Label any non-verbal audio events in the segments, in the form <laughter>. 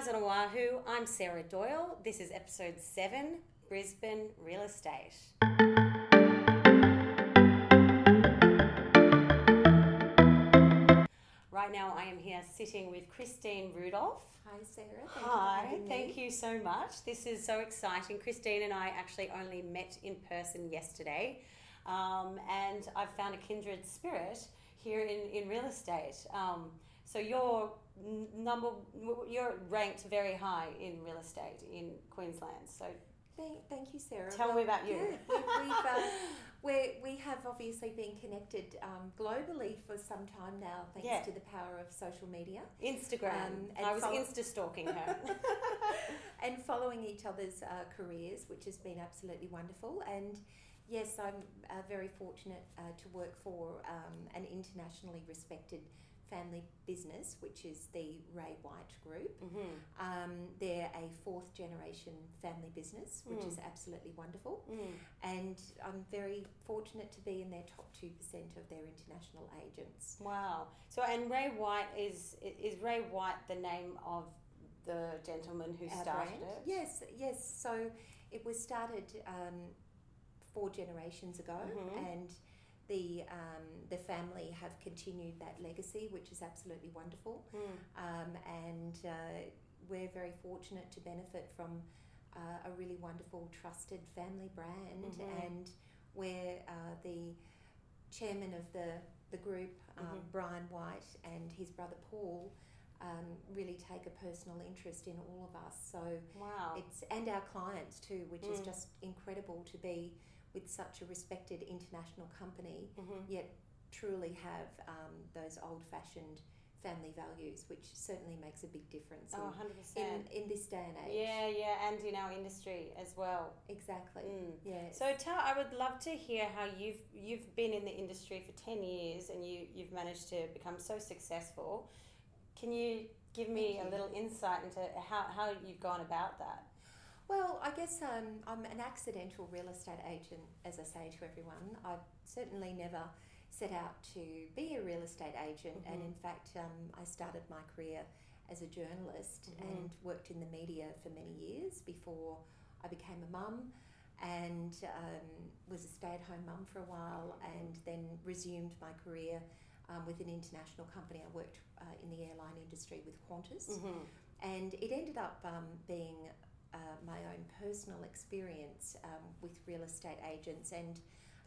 Eyes on Oahu. I'm Sarah Doyle. This is episode seven Brisbane Real Estate. Right now, I am here sitting with Christine Rudolph. Hi, Sarah. Thank Hi, you thank you so much. This is so exciting. Christine and I actually only met in person yesterday, um, and I've found a kindred spirit here in, in real estate. Um, so you're number, you're ranked very high in real estate in Queensland. So Thank, thank you, Sarah. Tell well, me about you. Yeah, we, we've, uh, <laughs> we we have obviously been connected um, globally for some time now, thanks yeah. to the power of social media. Instagram. Um, and I was follow- Insta stalking her. <laughs> and following each other's uh, careers, which has been absolutely wonderful. And yes, I'm uh, very fortunate uh, to work for um, an internationally respected family business, which is the Ray White Group. Mm-hmm. Um, they're a fourth generation family business, which mm. is absolutely wonderful. Mm. And I'm very fortunate to be in their top 2% of their international agents. Wow. So, and Ray White is, is Ray White the name of the gentleman who Our started brand? it? Yes, yes. So it was started um, four generations ago mm-hmm. and the um, the family have continued that legacy, which is absolutely wonderful. Mm. Um, and uh, we're very fortunate to benefit from uh, a really wonderful, trusted family brand. Mm-hmm. And where uh, the chairman of the the group, um, mm-hmm. Brian White, and his brother Paul. Um, really take a personal interest in all of us. So wow, it's and our clients too, which mm. is just incredible to be with such a respected international company, mm-hmm. yet truly have um, those old fashioned family values, which certainly makes a big difference oh, in, in, in, this day and age. Yeah, yeah, and in our industry as well. Exactly. Mm. Yes. So tell I would love to hear how you've you've been in the industry for 10 years and you you've managed to become so successful. Can you give me a little insight into how, how you've gone about that? Well, I guess um, I'm an accidental real estate agent, as I say to everyone. I've certainly never set out to be a real estate agent, mm-hmm. and in fact, um, I started my career as a journalist mm-hmm. and worked in the media for many years before I became a mum and um, was a stay at home mum for a while and then resumed my career um, with an international company. I worked uh, in the airline industry with Qantas. Mm-hmm. And it ended up um, being uh, my own personal experience um, with real estate agents and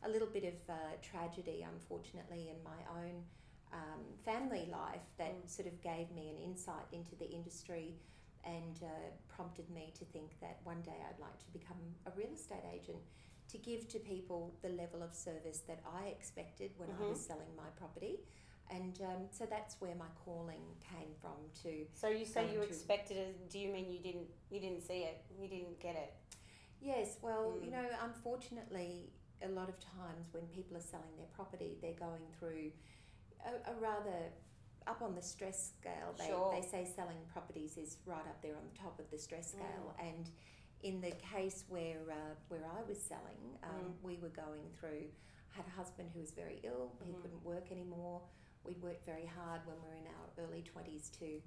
a little bit of uh, tragedy, unfortunately, in my own um, family life that mm. sort of gave me an insight into the industry and uh, prompted me to think that one day I'd like to become a real estate agent to give to people the level of service that I expected when mm-hmm. I was selling my property and um, so that's where my calling came from to so you say you expected it do you mean you didn't you didn't see it you didn't get it yes well mm. you know unfortunately a lot of times when people are selling their property they're going through a, a rather up on the stress scale they, sure. they say selling properties is right up there on the top of the stress mm. scale mm. and in the case where uh, where I was selling um, mm. we were going through I had a husband who was very ill mm-hmm. he couldn't work anymore we worked very hard when we were in our early 20s to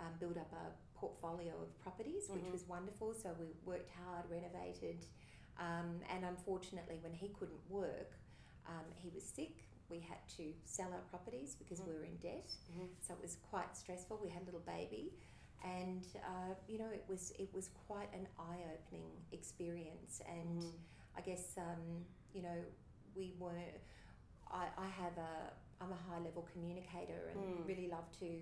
um, build up a portfolio of properties, which mm-hmm. was wonderful. So we worked hard, renovated, um, and unfortunately, when he couldn't work, um, he was sick. We had to sell our properties because mm-hmm. we were in debt. Mm-hmm. So it was quite stressful. We had a little baby, and uh, you know, it was it was quite an eye-opening experience. And mm-hmm. I guess um, you know, we were. I, I have a I'm a high level communicator and mm. really love to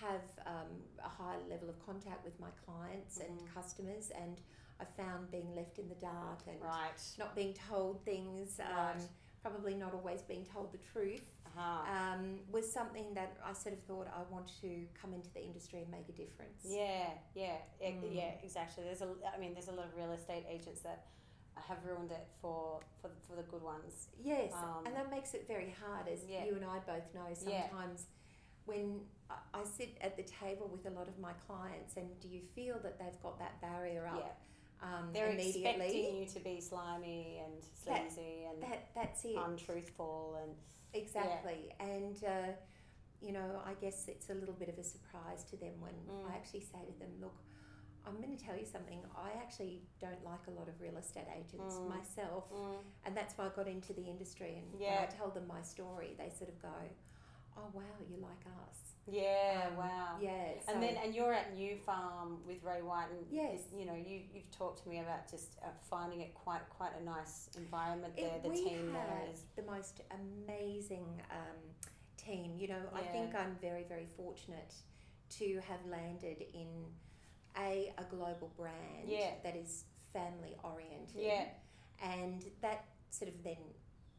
have um, a high level of contact with my clients mm. and hmm. customers and I found being left in the dark and right. not being told things, right. um, probably not always being told the truth, uh-huh. um, was something that I sort of thought I want to come into the industry and make a difference. Yeah, yeah, mm. yeah, exactly. There's a, I mean, there's a lot of real estate agents that have ruined it for, for, for the good ones. Yes, um, and that makes it very hard, as yeah. you and I both know. Sometimes yeah. when I sit at the table with a lot of my clients, and do you feel that they've got that barrier up? Yeah. Um, They're expecting you to be slimy and sleazy that, and that, that's it. untruthful and exactly. And uh, you know, I guess it's a little bit of a surprise to them when Mm. I actually say to them, look, I'm going to tell you something. I actually don't like a lot of real estate agents Mm. myself, Mm. and that's why I got into the industry. And when I tell them my story, they sort of go, "Oh wow, you're like us." Yeah, Um, wow. Yeah. so- And then, and you're at New Farm with Ray White, and Yes. you know, you you've talked to me about just uh, finding it quite quite a nice environment there. It- the we team there is, the most amazing um, team. You know, I think I'm very, very fortunate to have landed in a a global brand Yeah. that is family oriented. yeah, and that sort of then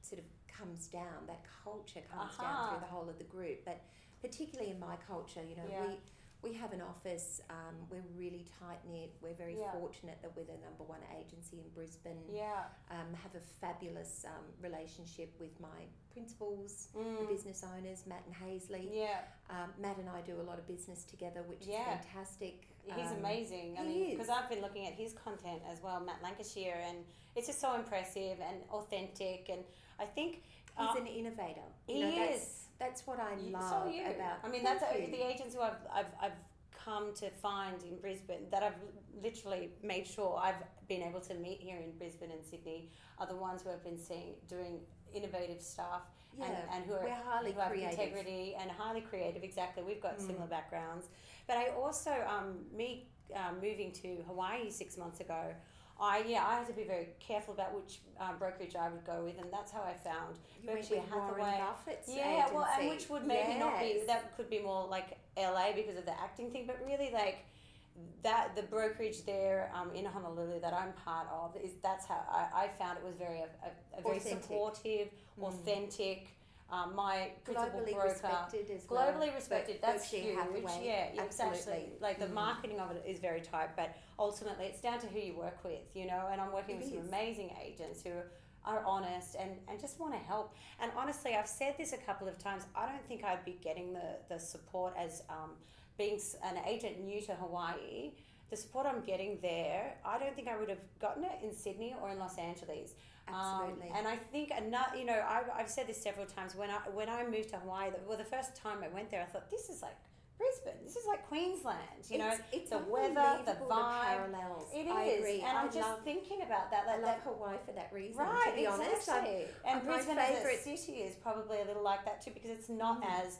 sort of comes down. That culture comes down through the whole of the group, but particularly in my culture, you know, Yeah. we. We have an office. Um, we're really tight knit. We're very Yeah. fortunate that we're the number one agency in Brisbane yeah, um, have a fabulous um, relationship with my principals, the mm, business owners, Matt and Haesley. yeah. Um, Matt and I do a lot of business together, which Yeah. is fantastic. He's Um, amazing. I he mean, is. because I've been looking at his content as well, Matt Lancashire, and it's just so impressive and authentic. And I think He's uh, an innovator. You he know, that's, is. That's what I love so about. I mean, that's you. the agents who I've, I've, I've come to find in Brisbane that I've literally made sure I've been able to meet here in Brisbane and Sydney are the ones who I've been seeing doing innovative stuff yeah, and, and who are highly who have creative. integrity and highly creative. Exactly, we've got Mm. similar backgrounds. But I also, um, me um, moving to Hawaii six months ago, I yeah, I had to be very careful about which um, brokerage I would go with, and that's how I found You went Berkshire with Warren Hathaway. Buffett's yeah, well, and which would maybe not be that could be more like LA because of the acting thing, but really like that the brokerage there um, in Honolulu that I'm part of is that's how I, I found it was very a, a, a very Authentic. supportive, Mm. authentic. Um, my principal globally broker, respected as well. globally respected. That's huge. Yeah, absolutely. Like the Mm. marketing of it is very tight, but ultimately it's down to who you work with, you know. And I'm working It with some amazing agents who are honest and, and just want to help. And honestly, I've said this a couple of times. I don't think I'd be getting the, the support as um, being an agent new to Hawaii. The support I'm getting there, I don't think I would have gotten it in Sydney or in Los Angeles. Absolutely. Um, and I think another, you know, I've, I've said this several times. When I when I moved to Hawaii, the, well, the first time I went there, I thought this is like Brisbane. This is like Queensland. You know, it's, it's the weather, the the vibe. parallels. it is. I agree. And I I'm just thinking about that. I Like love that Hawaii for that reason. right, to be honest, I'm- exactly. and my Brisbane as a favourite- city is probably a little like that too because it's not Mm. as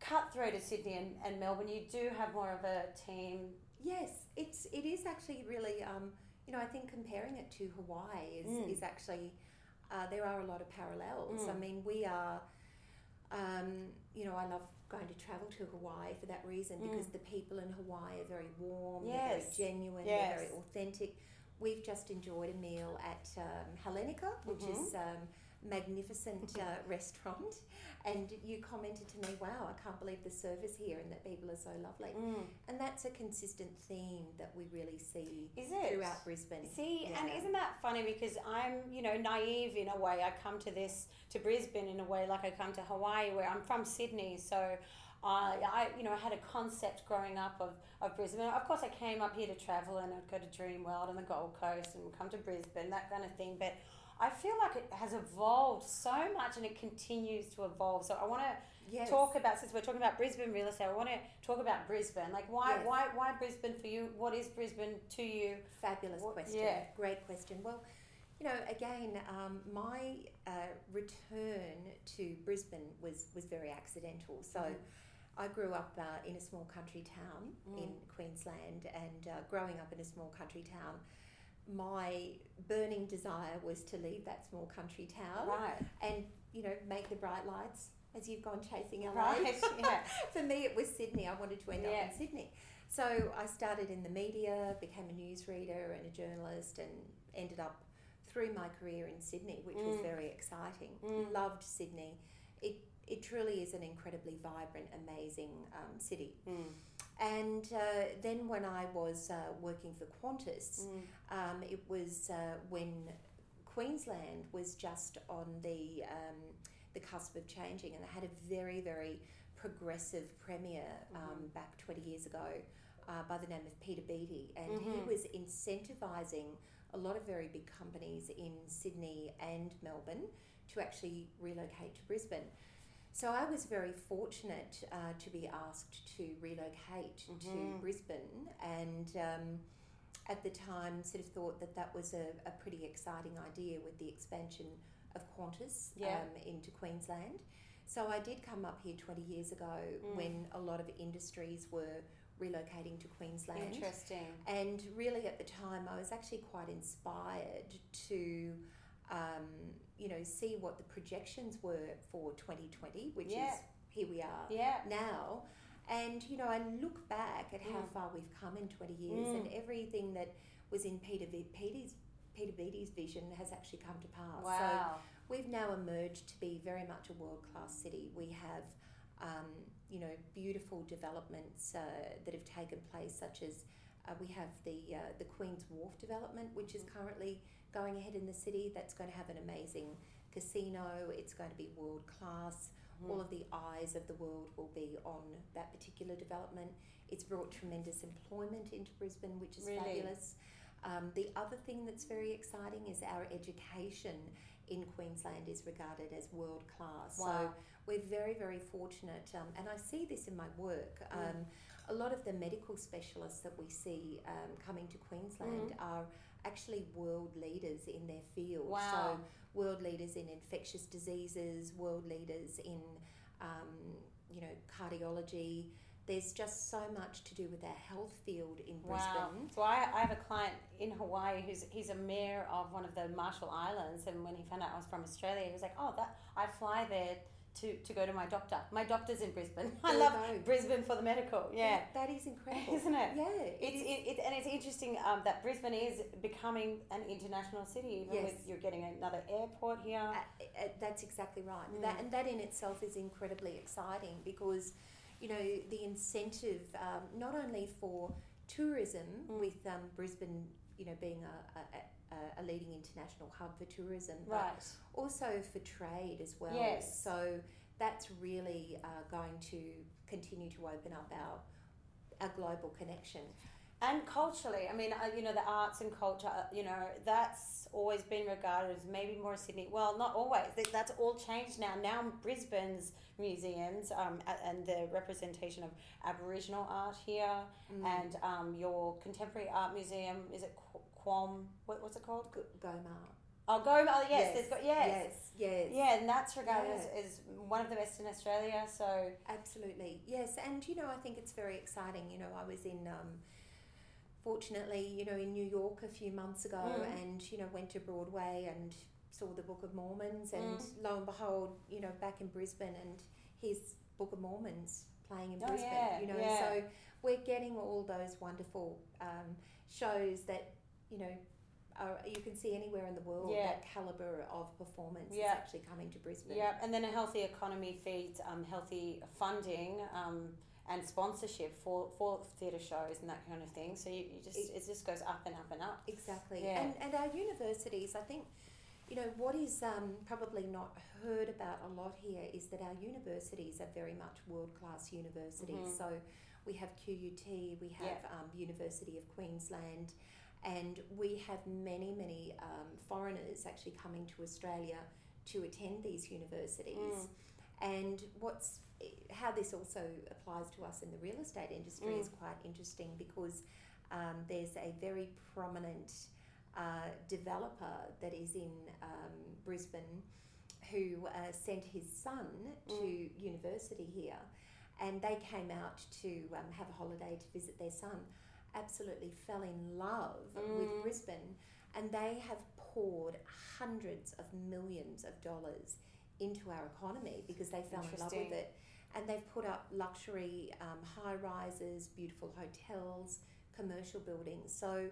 cutthroat as Sydney and, and Melbourne. You do have more of a team. Yes, it's it is actually really. Um, you know, I think comparing it to Hawaii is Mm. is actually uh, there are a lot of parallels. I Mm. mean, we are. Um, you know, I love going to travel to Hawaii for that reason because the people in Hawaii are very warm, they're Mm. Yes. very genuine, they're very authentic. We've just enjoyed a meal at um, Hellenika, which Mhm. is um, magnificent uh, restaurant, and you commented to me, "Wow, I can't believe the service here and that people are so lovely." And that's a consistent theme that we really see Is it? throughout Brisbane. See, and isn't that funny? Because I'm, you know, naive in a way. I come to this to Brisbane in a way like I come to Hawaii, where I'm from Sydney. So, I, I you know, I had a concept growing up of, of Brisbane. Of course, I came up here to travel, and I'd go to Dreamworld and the Gold Coast, and come to Brisbane, that kind of thing. But I feel like it has evolved so much, and it continues to evolve. So I want to yes. talk about since we're talking about Brisbane real estate. I want to talk about Brisbane. Like, why, Yes. why, why Brisbane for you? What is Brisbane to you? Fabulous What- question. yeah. Great question. Well, you know, again, um, my uh, return to Brisbane was, was very accidental. So Mhm. I grew up uh, in a small country town in Mm. Queensland, and uh, growing up in a small country town, my burning desire was to leave that small country town Right. and, you know, make the bright lights as you've gone chasing LA. Right. Yeah. <laughs> For me, it was Sydney. I wanted to end up in Sydney. So I started in the media, became a newsreader and a journalist, and ended up through my career in Sydney, which was Mm. very exciting. Mm. Loved Sydney. It it truly is an incredibly vibrant, amazing um, city. Mm. And uh, then when I was uh, working for Qantas, Mm. um, it was uh, when Queensland was just on the um, the cusp of changing, and they had a very very progressive premier um, Mhm. back twenty years ago uh, by the name of Peter Beattie, and he Mhm. was incentivising a lot of very big companies in Sydney and Melbourne to actually relocate to Brisbane. So I was very fortunate uh, to be asked to relocate to Mhm. Brisbane, and um, at the time, sort of thought that that was a, a pretty exciting idea with the expansion of Qantas Yeah. um, into Queensland. So I did come up here 20 years ago Mm. when a lot of industries were relocating to Queensland. Interesting. And really, at the time, I was actually quite inspired to, um, you know, see what the projections were for 2020, which Yeah. is here we are Yeah. now. And, you know, I look back at how Mm. far we've come in 20 years Mm. and everything that was in Peter, v- Peter's, Peter Beattie's vision has actually come to pass. Wow. So we've now emerged to be very much a world class city. We have, um, you know, beautiful developments uh, that have taken place, such as uh, we have the uh, the Queen's Wharf development, which is currently going ahead in the city. That's going to have an amazing casino. It's going to be world class. Mhm. All of the eyes of the world will be on that particular development. It's brought tremendous employment into Brisbane, which is Really? fabulous. Um, the other thing that's very exciting is our education in Queensland is regarded as world class. Wow. So we're very, very fortunate, um, and I see this in my work. Mm. A lot of the medical specialists that we see um, coming to Queensland Mm. are actually world leaders in their field. Wow. So world leaders in infectious diseases, world leaders in um, you know cardiology. There's just so much to do with our health field in Wow. Brisbane. So I, I have a client in Hawaii who's he's a mayor of one of the Marshall Islands, and when he found out I was from Australia, he was like, "Oh, that I fly there to, to go to my doctor. My doctor's in Brisbane. <laughs> I love go. Brisbane for the medical. Yeah, that is incredible, isn't it? Yeah, It's is. it, it, and it's interesting um, that Brisbane is becoming an international city. Even Yes. with you're getting another airport here. Uh, uh, that's exactly right. Mm. That, and that in itself is incredibly exciting because, you know, the incentive um, not only for tourism Mm. with um, Brisbane, you know, being a, a, a, a leading international hub for tourism, but right. also for trade as well. Yes. So that's really uh, going to continue to open up our our global connection. And culturally, I mean, uh, you know, the arts and culture, uh, you know, that's always been regarded as maybe more Sydney. Well, not always. That's all changed now. Now, Brisbane's museums um, and the representation of Aboriginal art here, Mm. and um, your contemporary art museum is it Quam? What, what's it called? G- Goma. Oh, Go. Oh, yes. There's got yes. Yes. Yes. Yeah, and that's regarded Yeah. as, as one of the best in Australia. So Absolutely, yes, and you know, I think it's very exciting. You know, I was in, um, fortunately, you know, in New York a few months ago, Mm. and you know, went to Broadway and saw the Book of Mormons, and Mm. lo and behold, you know, back in Brisbane, and his Book of Mormons playing in Oh, Brisbane. yeah, You know, yeah. so we're getting all those wonderful um, shows that you know. Are, you can see anywhere in the world Yeah. that caliber of performance Yeah. is actually coming to Brisbane. Yeah, and then a healthy economy feeds um, healthy funding um, and sponsorship for, for theatre shows and that kind of thing. So you, you just It- it just goes up and up and up. Exactly. Yeah. And, and our universities, I think, you know, what is um, probably not heard about a lot here is that our universities are very much world class universities. Mhm. So we have QUT, we have um, University of Queensland, and we have many, many um, foreigners actually coming to Australia to attend these universities. Mm. And what's how this also applies to us in the real estate industry Mm. is quite interesting because um, there's a very prominent uh, developer that is in um, Brisbane who uh, sent his son to Mm. university here, and they came out to um, have a holiday to visit their son. Absolutely fell in love Mm. with Brisbane, and they have poured hundreds of millions of dollars into our economy because they fell in love with it. And they've put up luxury um, high rises, beautiful hotels, commercial buildings. So,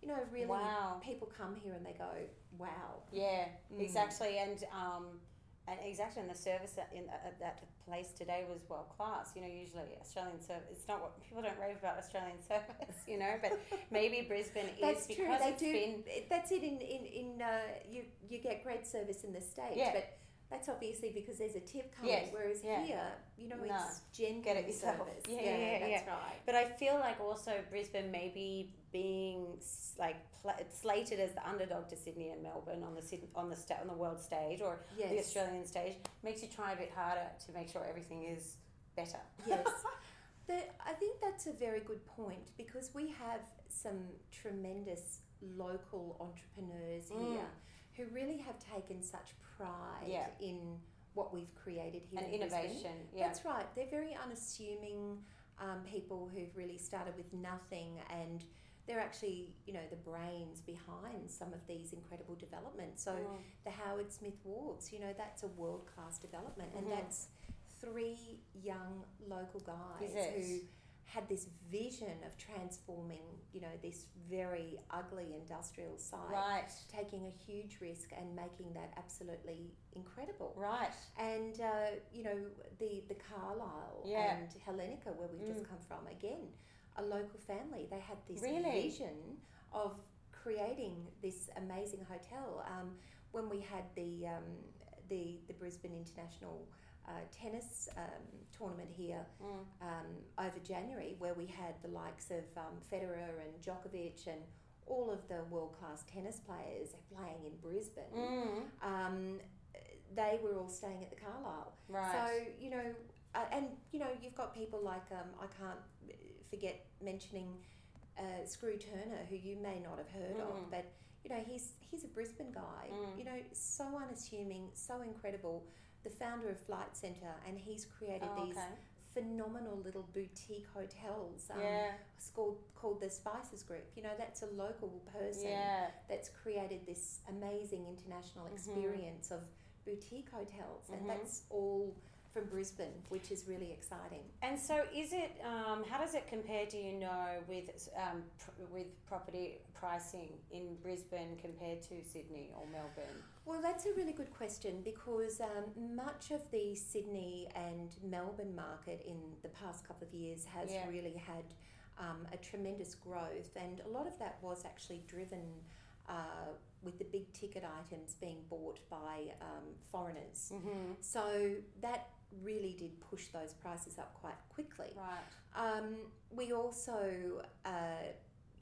you know, really, Wow. people come here and they go, wow. Yeah, Mm. exactly. And um, and exactly, and the service at, in, at that place today was world class. You know, usually Australian service, it's not what people don't rave about Australian <laughs> service, you know, but maybe Brisbane is That's true. because They it's do. been. That's it. In in, in uh, you you get great service in the states, Yeah. but that's obviously because there's a tip coming. Yes, Whereas yeah. here, you know, No. it's genuine Get it yourself. service. Yeah, yeah, yeah, that's yeah. right. But I feel like also Brisbane maybe being like pl- slated as the underdog to Sydney and Melbourne on the Syd- on the sta- on the world stage or Yes. the Australian stage makes you try a bit harder to make sure everything is better. Yes. <laughs> The, I think that's a very good point because we have some tremendous local entrepreneurs Mm. here who really have taken such pride Yeah. in what we've created here and in innovation. Yeah. That's right. They're very unassuming um, people who've really started with nothing and they're actually, you know, the brains behind some of these incredible developments. So Mm. the Howard Smith Wharves, you know, that's a world class development, and Mhm. that's three young local guys who had this vision of transforming, you know, this very ugly industrial site, Right. taking a huge risk and making that absolutely incredible. Right. And uh, you know the the Calile Yeah. and Hellenika, where we've just Mm. come from, again, a local family. They had this Really? vision of creating this amazing hotel. Um, when we had the um, the the Brisbane International uh, Tennis um, tournament here Mm. um, over January, where we had the likes of um, Federer and Djokovic and all of the world class tennis players playing in Brisbane Mm. um, they were all staying at the Calile. Right. So you know, uh, and you know, you've got people like um, I can't forget mentioning uh, Skroo Turner, who you may not have heard Mm. of, but you know, he's he's a Brisbane guy. Mm. You know, so unassuming, so incredible. The founder of Flight Centre, and he's created Oh, these okay. phenomenal little boutique hotels. Um, yeah. It's called, called the Spicers Group. You know, that's a local person Yeah. that's created this amazing international Mhm. experience of boutique hotels, and that's all from Brisbane, which is really exciting. And so, is it? Um, how does it compare? Do you know with um, pr- with property pricing in Brisbane compared to Sydney or Melbourne? Well, that's a really good question because um, much of the Sydney and Melbourne market in the past couple of years has Yeah. really had um, a tremendous growth, and a lot of that was actually driven. Uh, with the big ticket items being bought by um, foreigners. Mm-hmm. So that really did push those prices up quite quickly. Right. Um, we also, uh,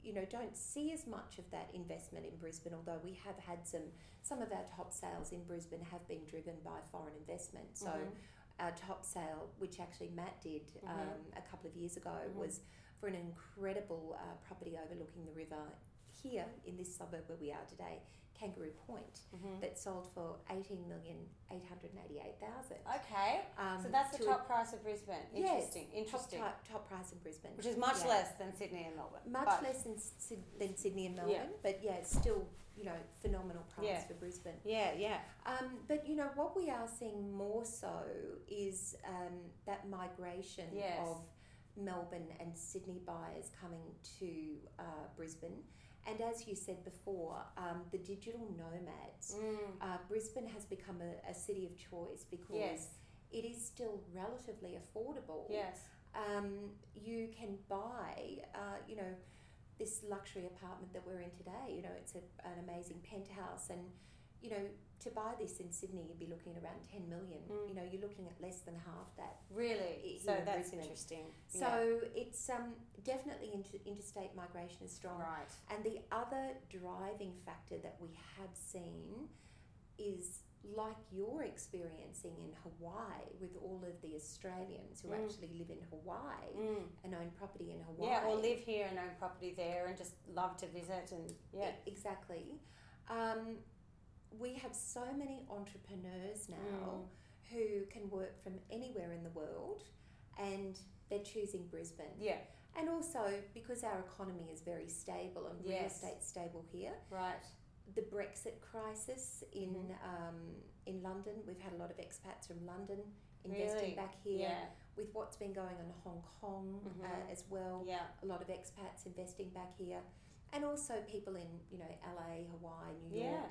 you know, don't see as much of that investment in Brisbane, although we have had some, some of our top sales in Brisbane have been driven by foreign investment. So Mhm. our top sale, which actually Matt did Mhm. um, a couple of years ago, Mhm. was for an incredible uh, property overlooking the river here in this suburb where we are today, Kangaroo Point, Mhm. that sold for eighteen million eight hundred eighty-eight thousand. Okay. Um, So that's the to a top price of Brisbane. Interesting. top, Interesting. top, top price in Brisbane, Which is much Yeah. less than Sydney and Melbourne. much but- less than, than Sydney and Melbourne, Yeah. but yeah, it's still you know phenomenal price Yeah. for Brisbane. Yeah. Yeah. Um, but you know what we are seeing more so is um, that migration Yes. of Melbourne and Sydney buyers coming to uh, Brisbane, and as you said before, um, the digital nomads. Mm. Uh, Brisbane has become a, a city of choice because Yes. it is still relatively affordable. Yes. um, you can buy, uh, you know, this luxury apartment that we're in today. You know, it's a, an amazing penthouse, and you know, to buy this in Sydney, you'd be looking at around ten million. Mm. You know, you're looking at less than half that. Really. So in that's Brisbane. interesting. So it's um, definitely inter- interstate migration is strong. right. And the other driving factor that we have seen is like you're experiencing in Hawaii with all of the Australians who Mm. actually live in Hawaii Mm. and own property in Hawaii. Yeah, or live here and own property there and just love to visit and yeah. E- exactly. Um, we have so many entrepreneurs now Mm. who can work from anywhere in the world and they're choosing Brisbane. Yeah, And also because our economy is very stable and real Yes. estate stable here, right. the Brexit crisis in Mhm. um, in London. We've had a lot of expats from London investing Really? back here. Yeah, With what's been going on in Hong Kong Mhm. uh, as well, yeah. a lot of expats investing back here, and also people in you know LA, Hawaii, New York. Yeah.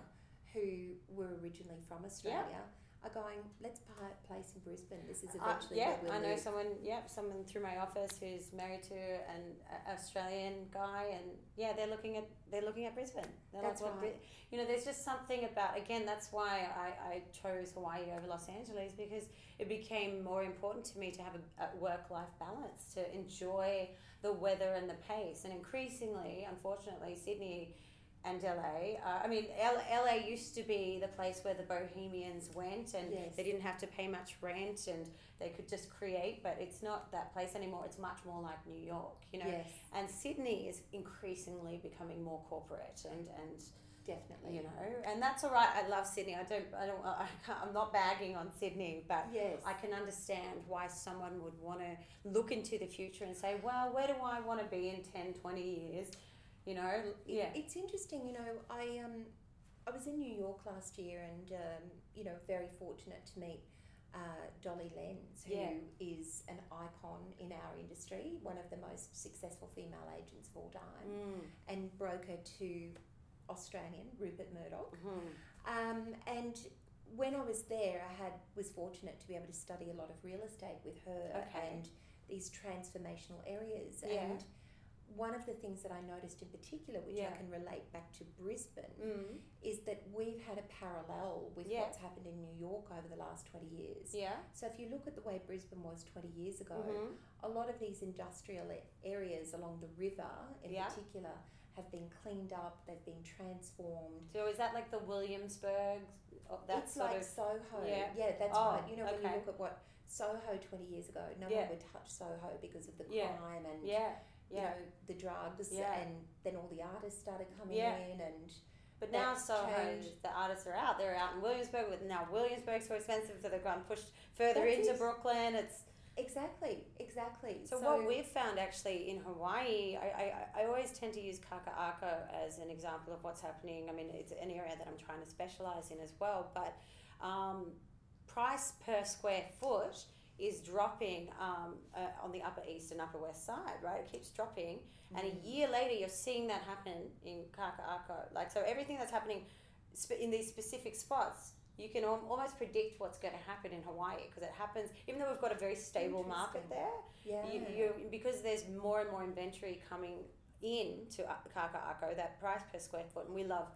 Who were originally from Australia, are going, let's buy a place in Brisbane. This is Uh, eventually yeah, where we'll I know live. someone. Yep, someone through my office who's married to an Australian guy, and yeah, they're looking at they're looking at Brisbane. They're That's like, right. You know, there's just something about again. That's why I, I chose Hawaii over Los Angeles because it became more important to me to have a, a work life balance, to enjoy the weather and the pace, and increasingly, unfortunately, Sydney. And LA, uh, I mean, L- LA used to be the place where the bohemians went, and Yes. they didn't have to pay much rent, and they could just create, but it's not that place anymore. It's much more like New York, you know. Yes, And Sydney is increasingly becoming more corporate, and and definitely. you know, and that's all right. I love Sydney. I don't, I don't, I can't, I'm not bagging on Sydney, but Yes. I can understand why someone would want to look into the future and say, well, where do I want to be in 10, 20 years? You know, yeah. It's interesting, you know, I um I was in New York last year and um, you know, very fortunate to meet uh, Dolly Lenz, who is Yeah. an icon in our industry, one of the most successful female agents of all time, Mm. and broker to Australian Rupert Murdoch. Mhm. Um, and when I was there, I had was fortunate to be able to study a lot of real estate with her Okay. and these transformational areas. Yeah. And one of the things that I noticed in particular, which Yeah. I can relate back to Brisbane, Mm. is that we've had a parallel with Yeah. what's happened in New York over the last 20 years. Yeah. So if you look at the way Brisbane was 20 years ago, Mhm. a lot of these industrial areas along the river in Yeah. particular have been cleaned up, they've been transformed. So is that like the Williamsburg? oh, That it's like of Soho. yeah. that's Oh, right. You know, when you look at what Soho 20 years ago, no Yeah. one would touch Soho because of the Yeah. crime and yeah. You Yeah. know the drugs Yeah. and then all the artists started coming Yeah. in and But now Soho, the artists are out. They're out in Williamsburg. With now Williamsburg's so expensive, so they've gone pushed further That's into it. Brooklyn. It's exactly exactly so, what we've found actually in Hawaii. I, I, I always tend to use Kaka'ako as an example of what's happening. I mean, it's an area that I'm trying to specialize in as well. But um, price per square foot is dropping um, uh, on the upper east and upper west side. Right, it keeps dropping. And Mm. a year later, you're seeing that happen in Kaka'ako. Like, so everything that's happening sp- in these specific spots, you can al- almost predict what's going to happen in Hawaii because it happens, even though we've got a very stable market there, yeah you, you, because there's more and more inventory coming in to uh, Kaka'ako, that price per square foot, and we love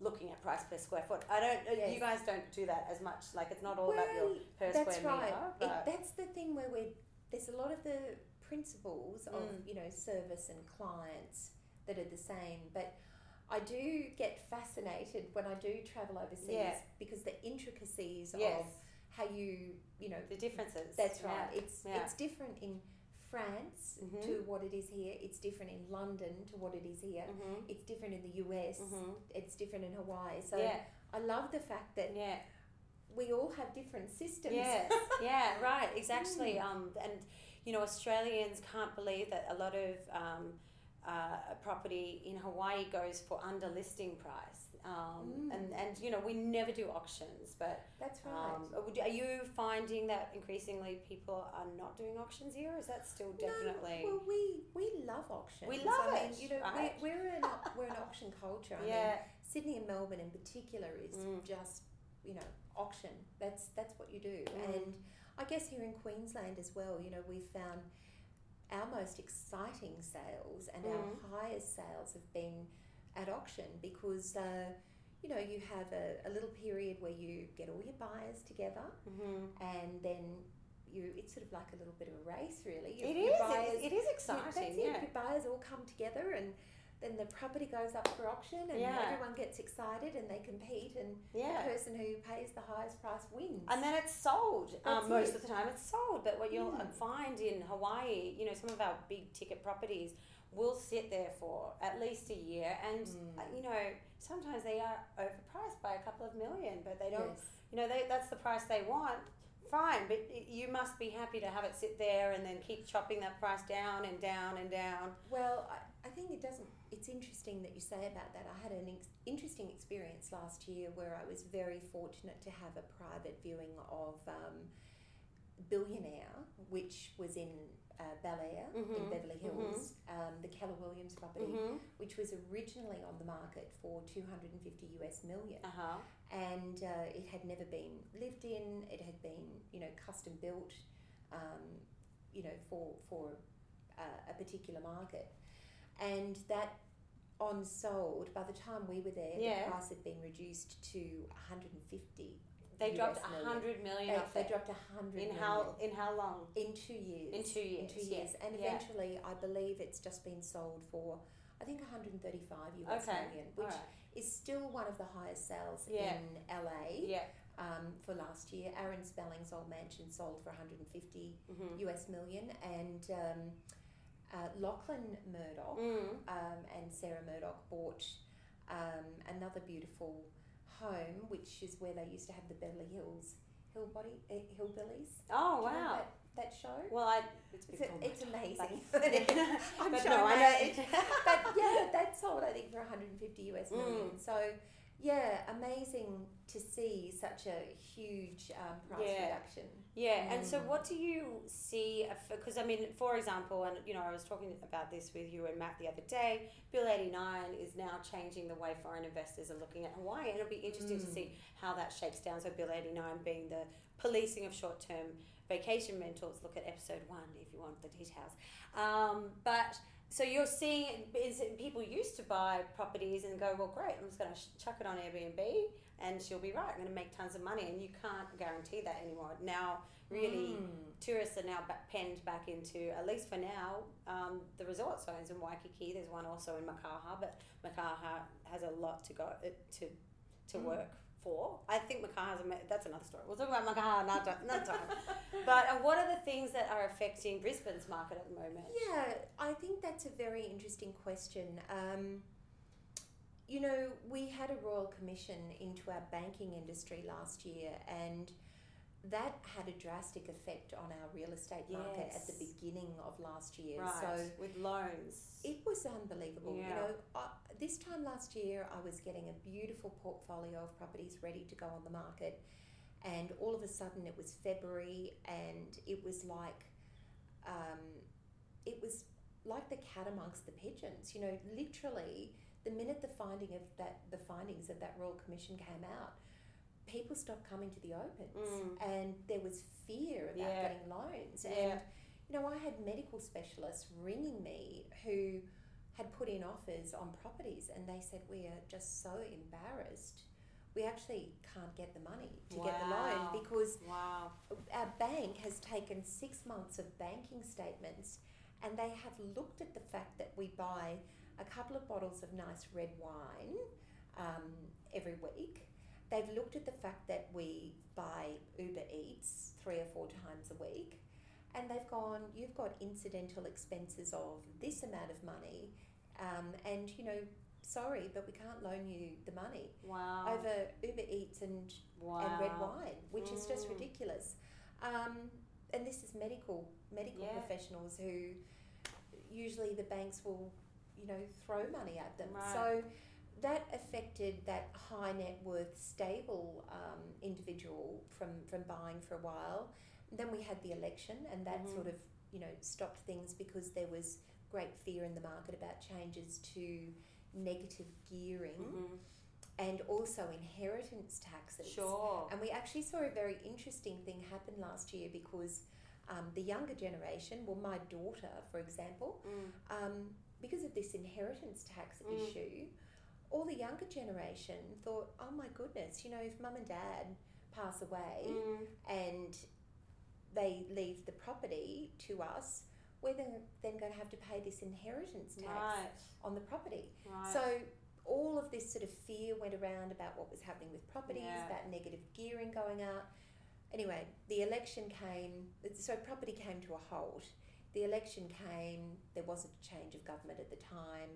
looking at price per square foot. I don't, uh, you guys don't do that as much. Like, it's not all about your per that's square right meter. it, that's the thing where we there's a lot of the principles of Mm. you know service and clients that are the same but I do get fascinated when I do travel overseas Yeah. because the intricacies yes, of how you you know the differences. That's Yeah. right. It's Yeah. it's different in France Mhm. to what it is here. It's different in London to what it is here. Mhm. It's different in the US. Mhm. It's different in Hawaii. So yeah, I love the fact that yeah. we all have different systems. Yes, <laughs> yeah, right, exactly. Mm. Um, and you know, Australians can't believe that a lot of um, uh, property in Hawaii goes for under listing price. Um, Mm. and, and you know, we never do auctions, but That's right. um, are you finding that increasingly people are not doing auctions here? Or is that still definitely? No, well, we we love auctions. We love I mean, it, you know, right? we're, we're an <laughs> we're an auction culture. I mean, Sydney and Melbourne in particular is Mm. just you know auction. That's that's what you do. Mm. And I guess here in Queensland as well, you know, we've found our most exciting sales and Mm. our highest sales have been at auction because. Uh, you know, you have a, a little period where you get all your buyers together hmm and then you it's sort of like a little bit of a race really. it Your- your is. buyers- It, it is exciting. it. Yeah. Your buyers all come together and then the property goes up for auction and Yeah. everyone gets excited and they compete and yeah. the person who pays the highest price wins. And then it's sold. Um, most it. of the time, it's sold. But what you'll Mm. find in Hawaii, you know, some of our big ticket properties will sit there for at least a year, and Mm. uh, you know, sometimes they are overpriced by a couple of million, but they don't. Yes. You know, they, that's the price they want. Fine, but you must be happy to have it sit there and then keep chopping that price down and down and down. Well, I, I think it doesn't. It's interesting that you say about that. I had an ex- interesting experience last year where I was very fortunate to have a private viewing of um, Billionaire, which was in uh, Bel Air in Mhm, Beverly Hills, um, the Keller Williams property, Mm-hmm. which was originally on the market for 250 US million, Uh huh. and uh, it had never been lived in. It had been, you know, custom built, um, you know, for for uh, a particular market, and that on sold. By the time we were there, Yeah. the price had been reduced to 150. They dropped a hundred million They, off they dropped a hundred in million how in how long? in two years. In two years, In two yeah. years, and Yeah. eventually, I believe it's just been sold for, I think, 135 US Okay. million, which right. is still one of the highest sales Yeah. in LA Yeah. um, for last year. Aaron Spelling's old mansion sold for 150 Mm-hmm. US million, and um, uh, Lachlan Murdoch Mm. um, and Sarah Murdoch bought um, another beautiful home, which is where they used to have the Beverly Hills Hillbody, uh, Hillbillies. Oh Do you know wow. that, that show? Well, I it's, It's, before my it's amazing. <laughs> I'm <laughs> but sure no, I know. <laughs> but yeah, that sold I think for 150 US million. Mm. So yeah, amazing to see such a huge um, price Yeah. reduction. Yeah, and so Mm. what do you see? Because I mean, for example, and you know, I was talking about this with you and Matt the other day. Bill eighty nine is now changing the way foreign investors are looking at Hawaii, and it'll be interesting to Mm. see how that shakes down. So Bill eighty nine being the policing of short term vacation rentals. Look at episode one if you want the details. Um, but so you're seeing people used to buy properties and go, well, great, I'm just going to chuck it on Airbnb and she'll be right. I'm going to make tons of money, and you can't guarantee that anymore. Now, really, Mm. tourists are now back, penned back into at least for now um, the resort zones in Waikiki. There's one also in Makaha, but Makaha has a lot to go uh, to to Mm. work for. I think Makaha's a that's another story. We'll talk about Makaha another, another time. but uh, what are the things that are affecting Brisbane's market at the moment? Yeah, I think that's a very interesting question. Um, you know, we had a royal commission into our banking industry last year, and that had a drastic effect on our real estate market at the beginning of last year. Right, So with loans. it was unbelievable. You know, uh, this time last year, I was getting a beautiful portfolio of properties ready to go on the market, and all of a sudden, it was February, and it was like, um, it was like the cat amongst the pigeons. You know, literally, the minute the finding of that, the findings of that royal commission came out, people stopped coming to the opens, Mm. and there was fear about Yeah. getting loans, Yeah. and you know, I had medical specialists ringing me who had put in offers on properties and they said, We are just so embarrassed. We actually can't get the money to get the loan because Wow. our bank has taken six months of banking statements and they have looked at the fact that we buy a couple of bottles of nice red wine um, every week. They've looked at the fact that we buy Uber Eats three or four times a week. And they've gone, you've got incidental expenses of this amount of money. Um, and, you know, sorry, but we can't loan you the money Wow. over Uber Eats and wow. and red wine, which is just Mm. ridiculous. Um, and this is medical medical Yeah. professionals who usually the banks will, you know, throw money at them. Right. So that affected that high net worth stable um, individual from from buying for a while. Then we had the election, and that Mhm. sort of you know stopped things because there was great fear in the market about changes to negative gearing Mhm. and also inheritance taxes. Sure. And we actually saw a very interesting thing happen last year because um, the younger generation, well, my daughter, for example, Mm. um, because of this inheritance tax Mm. issue, all the younger generation thought, oh my goodness, you know, if mum and dad pass away Mm. and they leave the property to us, we're then, then going to have to pay this inheritance tax Right. on the property. Right. So all of this sort of fear went around about what was happening with properties, Yeah. about negative gearing going out. Anyway, the election came, so property came to a halt. The election came, there wasn't a change of government at the time.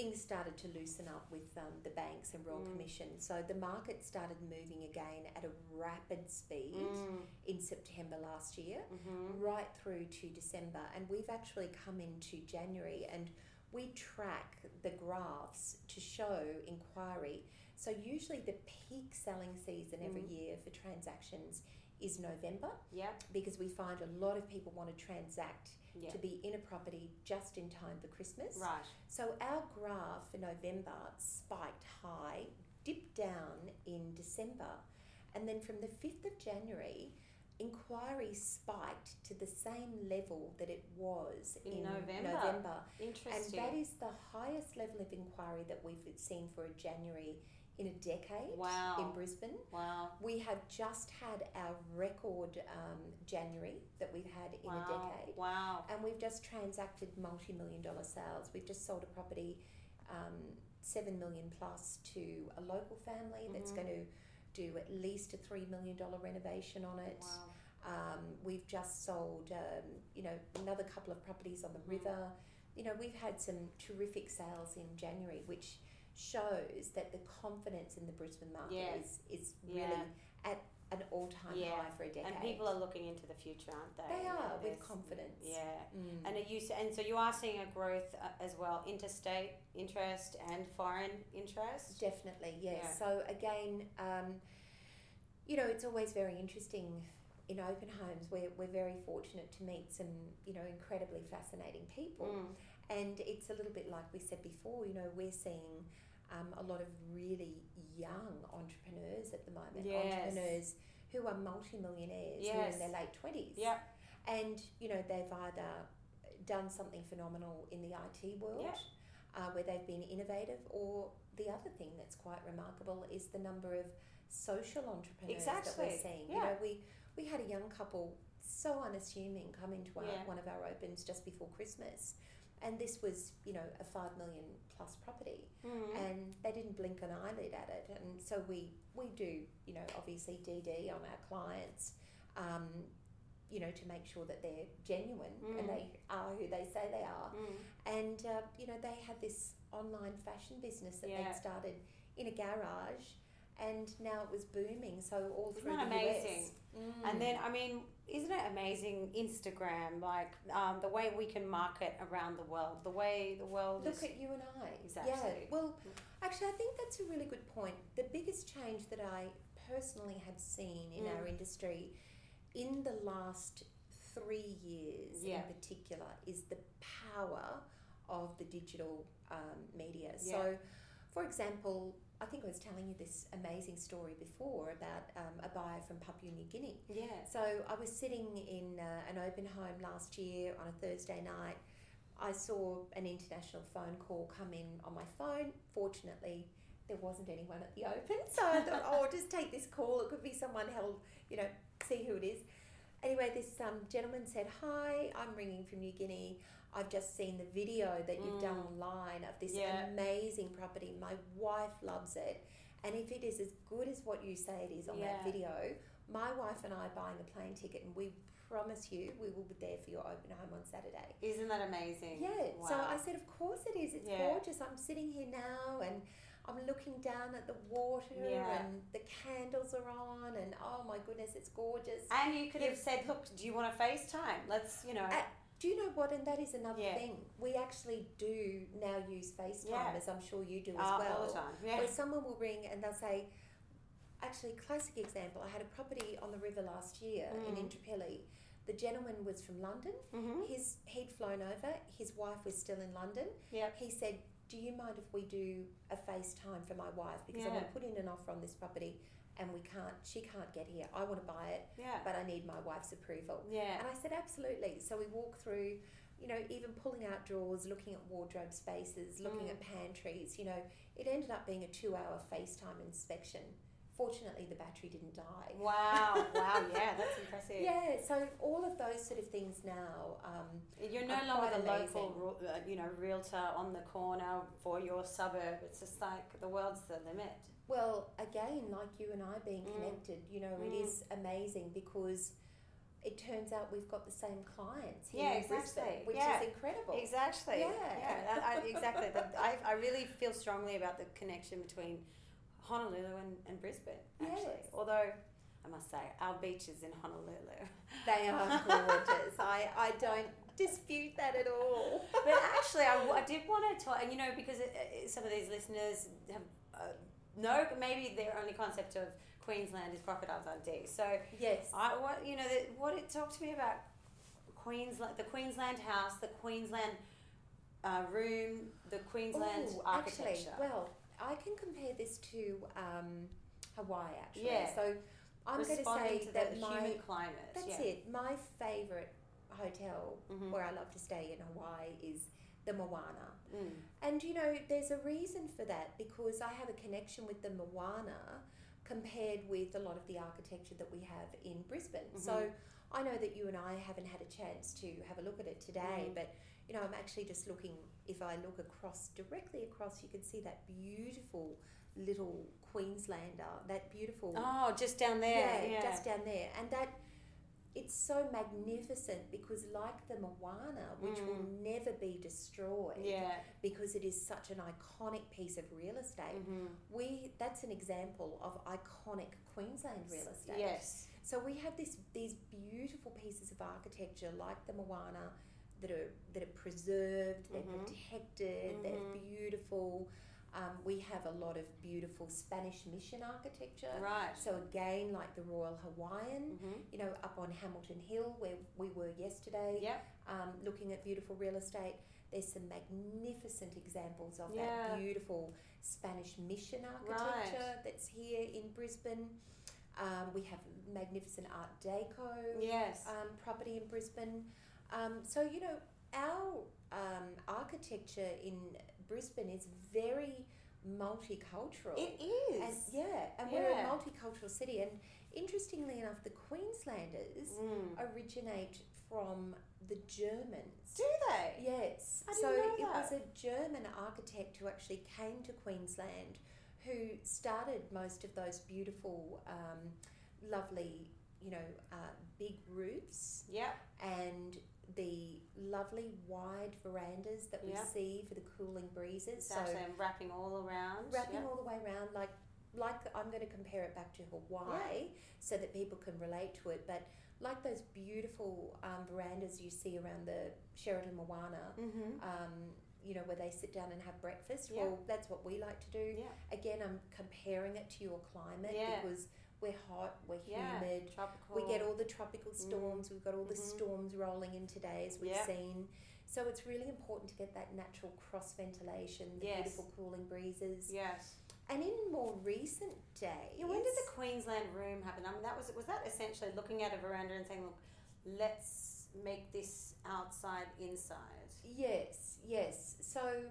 Things started to loosen up with um, the banks and Royal Mm. Commission. So the market started moving again at a rapid speed Mm. in September last year Mhm. right through to December, and we've actually come into January and we track the graphs to show inquiry. So, usually, the peak selling season every Mm. year for transactions is November Yep. because we find a lot of people want to transact Yep. to be in a property just in time for Christmas. Right. So our graph for November spiked high, dipped down in December, and then from the 5th of January, inquiry spiked to the same level that it was In in, November. November. And that is the highest level of inquiry that we've seen for a January in a decade Wow. in Brisbane. wow. We have just had our record um, January that we've had in wow. a decade. Wow. And we've just transacted multi million dollar sales. We've just sold a property, um, seven million plus, to a local family that's Mhm. going to do at least a three million dollar renovation on it. Wow. Um, we've just sold, um, you know, another couple of properties on the Mhm. river. You know, we've had some terrific sales in January, which shows that the confidence in the Brisbane market Yeah. is, is Yeah. really at an all time Yeah. high for a decade. And people are looking into the future, aren't they? They are, with confidence. Yeah. Mm. And are you and so you are seeing a growth uh, as well, interstate interest and foreign interest. Definitely, yes. Yeah. So again, um, you know, it's always very interesting in open homes. We're, we're very fortunate to meet some, you know, incredibly fascinating people. Mm. And it's a little bit like we said before, you know, we're seeing um, a lot of really young entrepreneurs at the moment. Yes. Entrepreneurs who are multimillionaires who are in their late 20s. Yep. And, you know, they've either done something phenomenal in the IT world, Yeah. uh, where they've been innovative, or the other thing that's quite remarkable is the number of social entrepreneurs that we're seeing. You Yeah. know, we, we had a young couple so unassuming come into our, Yeah. one of our opens just before Christmas. And this was, you know, a five million plus property, Mm. and they didn't blink an eyelid at it. And so we we do, you know, obviously DD on our clients, um, you know, to make sure that they're genuine Mm. and they are who they say they are. Mm. And uh, you know, they had this online fashion business that Yeah. they'd started in a garage, and now it was booming. So all Isn't through the amazing? US. Mm. And then, I mean, isn't it amazing? Instagram, like um, the way we can market around the world, the way the world Look is. at you and I. Exactly. Yeah. Well, actually, I think that's a really good point. The biggest change that I personally have seen in Mm. our industry in the last three years Yeah. in particular is the power of the digital um, media. Yeah. So, for example, I think I was telling you this amazing story before about um, a buyer from Papua New Guinea. yeah. So I was sitting in uh, an open home last year on a Thursday night. I saw an international phone call come in on my phone. Fortunately, there wasn't anyone at the open, so I thought, <laughs> oh, I'll just take this call. It could be someone held, you know, see who it is. Anyway, this um, gentleman said, Hi, I'm ringing from New Guinea. I've just seen the video that you've done Mm. online of this Yeah. amazing property. My wife loves it. And if it is as good as what you say it is on Yeah. that video, my wife and I are buying a plane ticket and we promise you we will be there for your open home on Saturday. Isn't that amazing? Yeah, Wow. so I said, Of course it is. It's Yeah. gorgeous. I'm sitting here now and I'm looking down at the water Yeah. and the candles are on and oh my goodness, it's gorgeous. And you could Yeah. have said, look, do you want to FaceTime? Let's, you know. Uh, Do you know what? And that is another Yeah. thing. We actually do now use FaceTime, as I'm sure you do as uh, well. all the time. Yeah. Where someone will ring and they'll say, actually, classic example. I had a property on the river last year in Mm. Indooroopilly. The gentleman was from London. Mm-hmm. His he'd flown over. His wife was still in London. Yep. He said, "Do you mind if we do a FaceTime for my wife because I Yeah. want to put in an offer on this property and we can't. She can't get here. I want to buy it, Yeah. but I need my wife's approval." Yeah. And I said, absolutely. So we walk through, you know, even pulling out drawers, looking at wardrobe spaces, looking Mm. at pantries. You know, it ended up being a two hour FaceTime inspection. Fortunately, the battery didn't die. Wow. Wow. <laughs> Yeah. That's impressive. Yeah, so all of those sort of things now. Um, You're no longer the local, amazing. ru- uh, you know, realtor on the corner for your suburb. It's just like the world's the limit. well, again, like you and I being Mm. connected, you know, it Mm. is amazing because it turns out we've got the same clients here Yeah, in Brisbane, exactly. which Yeah. is incredible. Exactly. Yeah. Yeah. I, I, exactly. <laughs> I, I really feel strongly about the connection between Honolulu and, and Brisbane. Actually, Yes. although I must say our beaches in Honolulu. <laughs> They are gorgeous. I, I don't dispute that at all. <laughs> but actually, I did want to talk, and you know, because it, it, some of these listeners have uh, know maybe their only concept of Queensland is crocodiles Dundee. So Yes. I what you know the, what it talked to me about Queensland, the Queensland house, the Queensland uh, room, the Queensland Ooh, architecture. Actually, well, I can compare this to um, Hawaii actually. Yeah. So I'm going to say to that my human climate. that's yeah. it. My favourite hotel Mhm. where I love to stay in Hawaii is the Moana. Mm. And you know, there's a reason for that because I have a connection with the Moana compared with a lot of the architecture that we have in Brisbane. So Mhm. I know that you and I haven't had a chance to have a look at it today, Mhm. but you know, I'm actually just looking. If I look across directly across, you can see that beautiful little Queenslander, that beautiful Oh, just down there. Yeah, just down there, and that it's so magnificent because, like the Moana, which will never be destroyed, Mm. yeah. because it is such an iconic piece of real estate. hmm We that's an example of iconic Queensland real estate. Yes. So we have this these beautiful pieces of architecture like the Moana that are that are preserved, they're Mhm. protected, they're Mhm. beautiful. Um, we have a lot of beautiful Spanish mission architecture. Right. So again, like the Royal Hawaiian, hmm you know, up on Hamilton Hill where we were yesterday, Yep. um, looking at beautiful real estate. There's some magnificent examples of Yeah. that beautiful Spanish mission architecture that's here in Brisbane. Um, we have magnificent Art Deco Yes. um, property in Brisbane. Um, so, you know, our um, architecture in Brisbane is very multicultural. It is. And yeah, and we're a multicultural city. And interestingly enough, the Queenslanders Mm. originate from the Germans. Do they? Yes. I so it was a German architect who actually came to Queensland who started most of those beautiful, um, lovely, you know, uh, big roofs Yep. and the lovely wide verandas that we Yeah. see for the cooling breezes. So I'm wrapping all around. wrapping Yep. all the way around like like I'm going to compare it back to Hawaii so that people can relate to it but like those beautiful um, verandas you see around the Sheraton Moana Mm-hmm. um, you know where they sit down and have breakfast Yeah. well that's what we like to do Yeah. again I'm comparing it to your climate Yeah. because we're hot we're Yeah. humid Tropical. we get all the tropical Mm. storms. We've got all the Mhm. storms rolling in today, as we've Yeah. seen. So it's really important to get that natural cross ventilation, the Yes. beautiful cooling breezes. Yes. And in more recent days, Yeah, when did the Queensland room happen? I mean, that was was that essentially looking at a veranda and saying, "Look, let's make this outside inside." yes, yes. So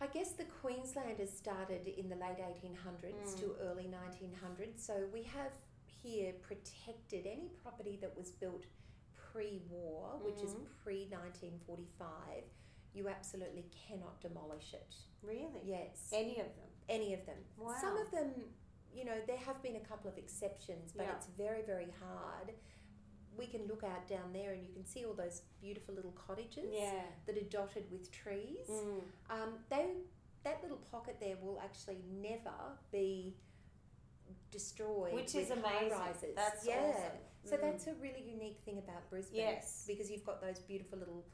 I guess the Queenslanders started in the late 1800s Mm. to early 1900s. So we have here protected any property that was built pre-war, which is Mhm. pre 1945. You absolutely cannot demolish it. Really? Yes, Any of them? any of them. Wow. Some of them, you know, there have been a couple of exceptions, but Yeah. it's very, very hard. We can look out down there and you can see all those beautiful little cottages Yeah. that are dotted with trees. Mm. Um, they that little pocket there will actually never be destroyed, Which is amazing. high-rises. That's yeah. awesome. So Mm. that's a really unique thing about Brisbane. Yes. because you've got those beautiful little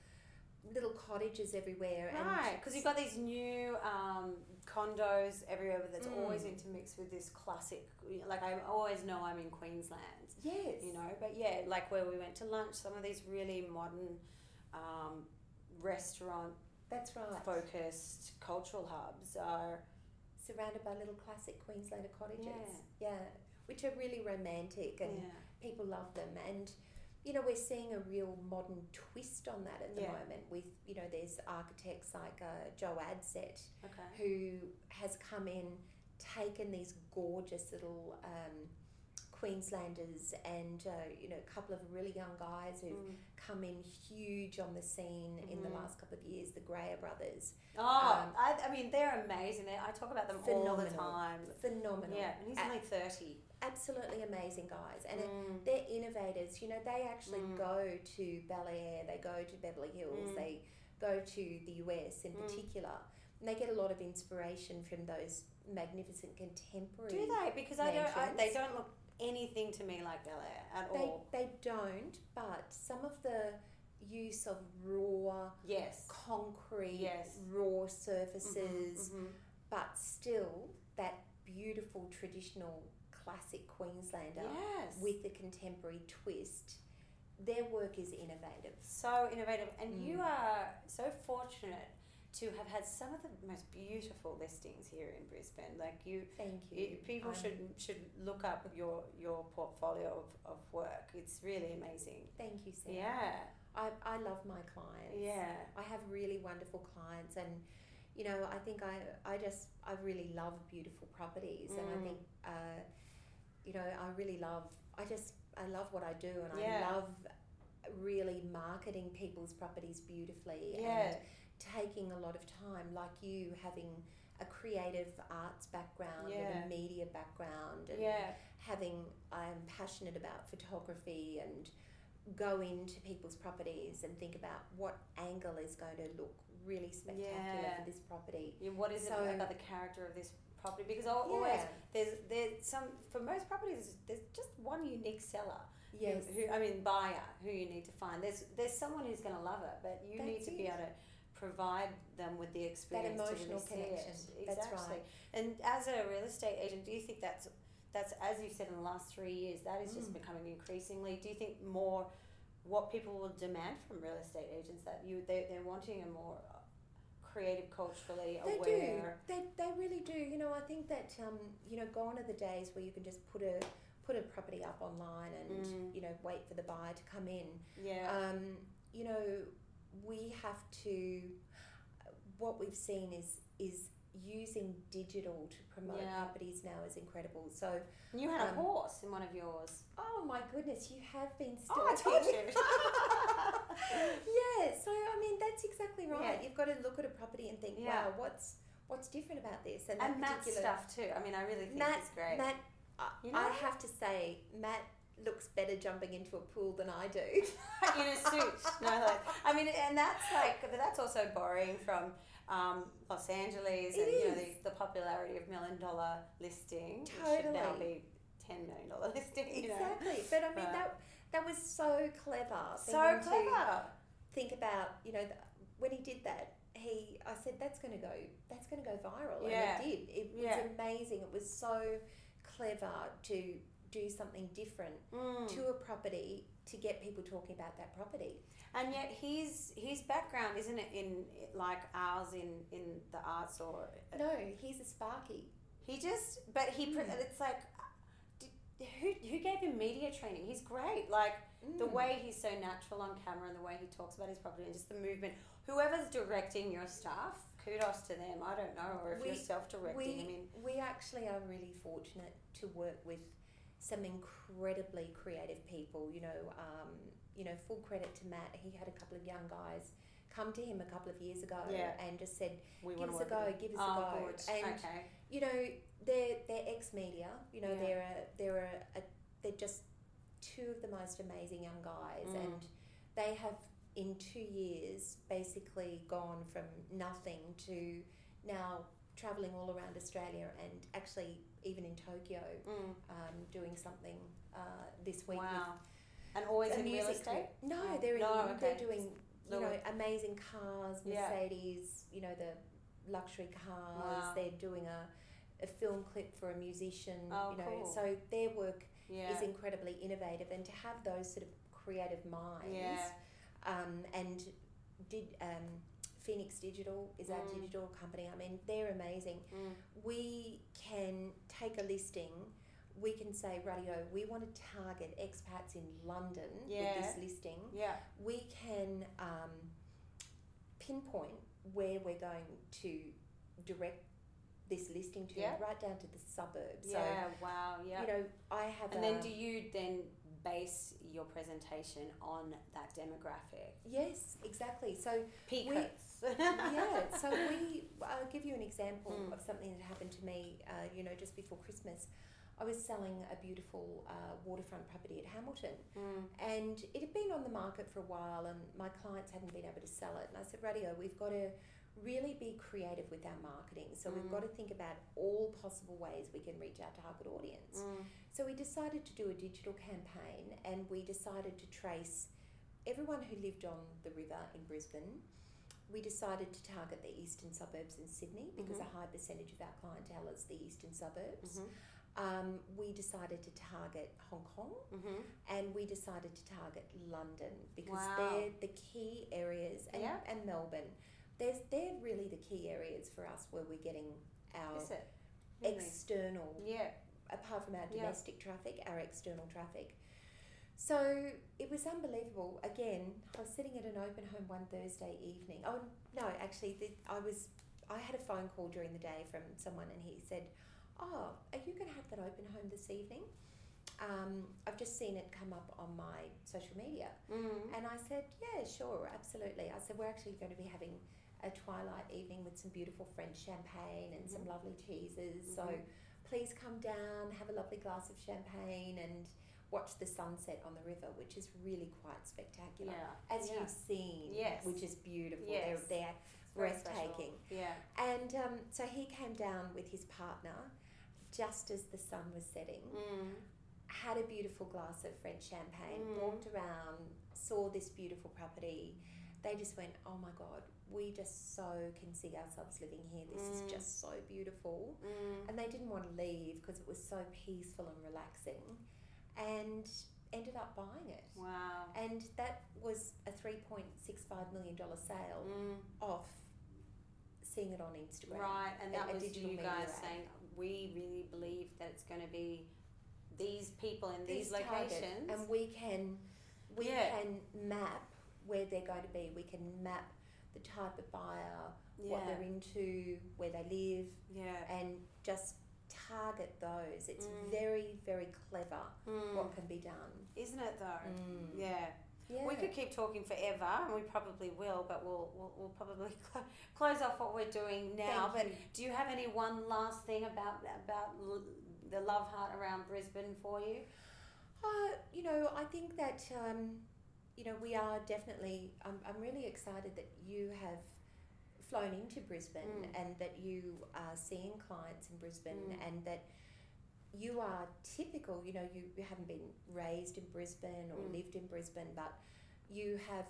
little cottages everywhere, and Right, because you've got these new um, condos everywhere, but that's Mm. always intermixed with this classic. Like I always know I'm in Queensland, yes, you know. But yeah, like where we went to lunch, some of these really modern um, restaurant that's right. focused cultural hubs are surrounded by little classic Queenslander cottages. Yeah. which are really romantic and yeah. people love them. And you know, we're seeing a real modern twist on that at the Yeah. moment. With you know, there's architects like uh, Joe Adsett Okay. who has come in, taken these gorgeous little um, Queenslanders and uh, you know a couple of really young guys who've Mm. come in huge on the scene in the Mhm. last couple of years. The Greyer brothers, Oh, Um, I, I mean, they're amazing. They, I talk about them all the time. phenomenal. Yeah, and he's only 30. Absolutely amazing guys, and it, Mm. they're innovators. You know, they actually Mm. go to Bel Air, they go to Beverly Hills, Mm. they go to the US in Mm. particular, and they get a lot of inspiration from those magnificent contemporary. Do they? Because I don't. I, they don't look anything to me like Bel Air at They, all. they don't, but some of the use of raw Yes. concrete, Yes. raw surfaces, Mhm, mhm. but still that beautiful traditional classic Queenslander Yes. with the contemporary twist. Their work is innovative. so innovative, and you Mm. are so fortunate to have had some of the most beautiful listings here in Brisbane. Like you, Thank you. you people I'm- should should look up your your portfolio of, of work. It's really amazing. Thank you, Sarah. Yeah, I, I love my clients. yeah, I have really wonderful clients, and you know, I think I, I just I really love beautiful properties, and I Mm. think uh, you know I really love I just I love what I do, and Yeah. I love really marketing people's properties beautifully yeah, and taking a lot of time, like you having a creative arts background and a media background, and yeah, having I'm passionate about photography and go into people's properties and think about what angle is going to look really spectacular Yeah. for this property. yeah. What is So- it about the character of this property? Because always Yeah. there's there's some for most properties there's just one unique seller. who- Yes. Who, I mean buyer who you need to find. There's there's someone who's going to love it, but you need That's to be able to provide them with the experience that emotional to really connection. it. That's Exactly. right. And as a real estate agent, do you think that's that's as you've said in the last three years, that is just Mm. becoming increasingly. Do you think more what people will demand from real estate agents that you they they're wanting a more creative, culturally aware. They do. They, they really do. You know, I think that um, you know, gone are the days where you can just put a put a property up online and Mm. you know wait for the buyer to come in. Yeah. Um, you know, we have to. What we've seen is is using digital to promote Yeah. properties now is incredible. So, you had a um, horse in one of yours. oh my goodness, you have been Oh, I told you. <laughs> yeah, so I mean that's exactly right. Yeah. You've got to look at a property and think, Yeah. wow, what's what's different about this? and that Matt's particular stuff too. I mean, I really think Matt, it's great. Matt, I, You I have to say, Matt looks better jumping into a pool than I do. <laughs> in a suit. No, like, mean, and that's like that's also borrowing from um, Los Angeles and It you know the, the popularity of million dollar listing, which should now be ten million dollar <laughs> listing. You know? exactly. But I mean But- that that was so clever. So clever. Think about you know when he did that. He, I said that's going to go. That's going to go viral, Yeah. and it did. It was Yeah. amazing. It was so clever to do something different Mm. to a property to get people talking about that property. And yet his his background isn't it in like ours in in the arts or No, he's a Sparky. he just but he pre- Mm. it's like who who gave him media training? He's great. Like the Mm. way he's so natural on camera and the way he talks about his property and just the movement. Whoever's directing your stuff, kudos to them. I don't know, or if We- you're self-directing. we I mean, we actually are really fortunate to work with some incredibly creative people. You know, um, you know, full credit to Matt. He had a couple of young guys come to him a couple of years ago Yeah. and just said, we "Give us a go, give us oh, a go." Good. And okay. you know, they're they're ex media. You know, Yeah. they're a, they're a, a they're just two of the most amazing young guys, Mm. and they have in two years basically gone from nothing to now traveling all around Australia and actually even in Tokyo Mm. um, doing something uh, this week Wow. And always in real music estate. No, Oh, they're in, no, okay. they're doing you know amazing cars, Yeah. Mercedes, you know the luxury cars. Wow. They're doing a, a film clip for a musician. Oh, you know, cool. so their work Yeah. is incredibly innovative, and to have those sort of creative minds. Yeah. Um, and did um, Phoenix Digital is our Mm. digital company. I mean, they're amazing. Mm. We can take a listing. We can say, radio, we want to target expats in London Yeah. with this listing. Yeah. We can um, pinpoint where we're going to direct this listing to, right down to the suburbs. Yeah. Wow. Yeah. you know, I have and a, then do you then base your presentation on that demographic? Yes, exactly. So, <laughs> Yeah, so we, I'll give you an example Mm. of something that happened to me, uh, you know, just before Christmas. I was selling a beautiful uh, waterfront property at Hamilton, Mm. and it had been on the market for a while, and my clients hadn't been able to sell it. And I said, Radio, we've got to really be creative with our marketing. So we've Mm. got to think about all possible ways we can reach our target audience. Mm. So we decided to do a digital campaign and we decided to trace everyone who lived on the river in Brisbane we decided to target the eastern suburbs in Sydney because Mhm. a high percentage of our clientele is the eastern suburbs. Mhm. Um, we decided to target Hong Kong Mhm. and we decided to target London because Wow. they're the key areas and, Yeah. and Melbourne. There's, they're really the key areas for us where we're getting our? Really? external yeah. apart from our Yeah. domestic traffic, our external traffic. So it was unbelievable. Again, I was sitting at an open home one Thursday evening. Oh no, actually, the, I was. I had a phone call during the day from someone, and he said, "Oh, are you going to have that open home this evening?" Um, I've just seen it come up on my social media, Mm. and I said, "Yeah, sure, absolutely." I said, "We're actually going to be having a twilight evening with some beautiful French champagne and some Mhm. lovely cheeses. So Mhm. please come down, have a lovely glass of champagne, and watch the sunset on the river, which is really quite spectacular. Yeah. As yeah. you've seen, Yes. which is beautiful. Yes. They're, breathtaking. Yeah. And um, so he came down with his partner just as the sun was setting, Mm. had a beautiful glass of French champagne, Mm. walked around, saw this beautiful property. They just went, oh my God, we just so can see ourselves living here. This Mm. is just so beautiful. Mm. And they didn't want to leave because it was so peaceful and relaxing and ended up buying it. Wow. And that was a $3.65 million sale Mm. off seeing it on Instagram. Right, and that a was digital you guys ad. saying we really believe that it's going to be these people in these, target. locations. And we can we Yeah. can map where they're going to be. We can map the type of buyer, what they're into, where they live, yeah. and just target those. It's Mm. very, very clever Mm. what can be done. Isn't it though? Mm. Yeah. Yeah. We could keep talking forever, and we probably will, but we'll we'll, we'll probably <laughs> cl- close off what we're doing now. Thank but you. do you have any one last thing about about l- the love heart around Brisbane for you? Uh, you know, I think that um, you know we are definitely. I'm, I'm really excited that you have flown into Brisbane Mm. and that you are seeing clients in Brisbane Mm. and that you are typical. You know, you, haven't been raised in Brisbane or Mm. lived in Brisbane, but you have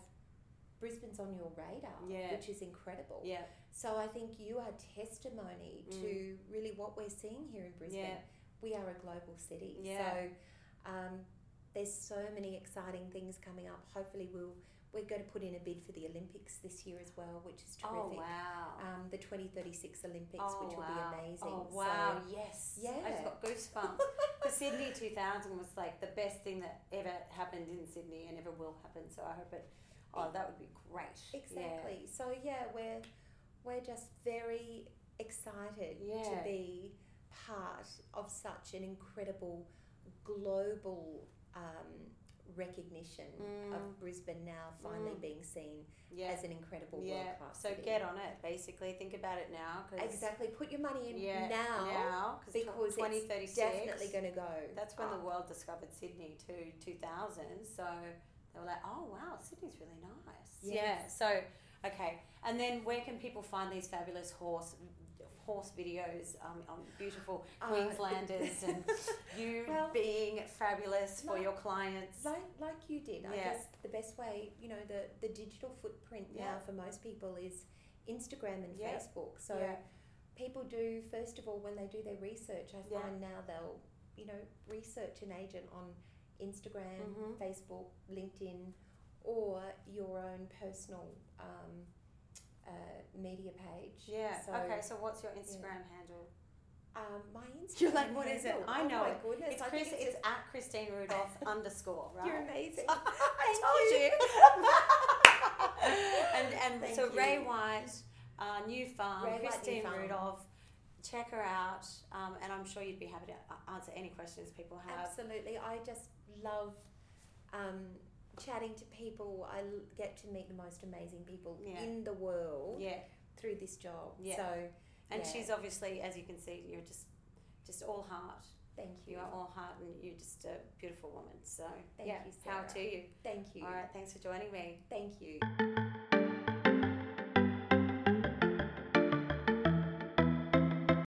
Brisbane's on your radar, Yeah. which is incredible. Yeah. So I think you are testimony Mm. to really what we're seeing here in Brisbane. Yeah. We are a global city. Yeah. So um, there's so many exciting things coming up. Hopefully we'll we're going to put in a bid for the Olympics this year as well, which is terrific. Oh terrific. wow. Um, the 2036 Olympics, oh, which will wow. be amazing. Oh wow! So, yes. Yeah. I just got goosebumps. <laughs> the Sydney 2000 was like the best thing that ever happened in Sydney and ever will happen. So I hope it. Oh, that would be great. exactly. So yeah, we're we're just very excited Yeah. to be part of such an incredible global um, recognition Mm. of Brisbane now finally Mm. being seen Yeah. as an incredible yeah. world class So city. get on it. Basically, think about it now. Exactly. Put your money in Yeah. now, Now. because twenty it's definitely going to go. That's when the world discovered Sydney too, 2000. So they were like, oh wow, Sydney's really nice. Yes. Yeah. So, okay. And then where can people find these fabulous horse horse videos um, on beautiful Uh, Queenslanders and <laughs> you Well, being fabulous for like- your clients? Like, like you did, I guess the best way, you know, the, the digital footprint Yeah. now for most people is Instagram and Yeah. Facebook. So yeah. people do, first of all, when they do their research, I Yeah. find now they'll, you know, research an agent on Instagram, Mhm. Facebook, LinkedIn, or your own personal um, uh, media page. Yeah. So, okay. So what's your Instagram handle? Um, my Instagram. You're like, what is it? I oh know my it. Goodness, It's Chris. think It's at Christine Rudolph <laughs> underscore. Right. You're amazing. <laughs> I told you. <laughs> and and Thank so you. Ray White, uh, New Farm, Ray White, New Christine Farm. Rudolph. Check her out, um, and I'm sure you'd be happy to answer any questions people have. Absolutely. I just love um, chatting to people. I get to meet the most amazing people Yeah. in the world Yeah, through this job. Yeah. So, and yeah. she's obviously, as you can see, you're just just all heart. thank you. You are all heart, and you're just a beautiful woman. So Thank yeah, you, power Sarah. to you. Thank you. All right, thanks for joining me. Thank you.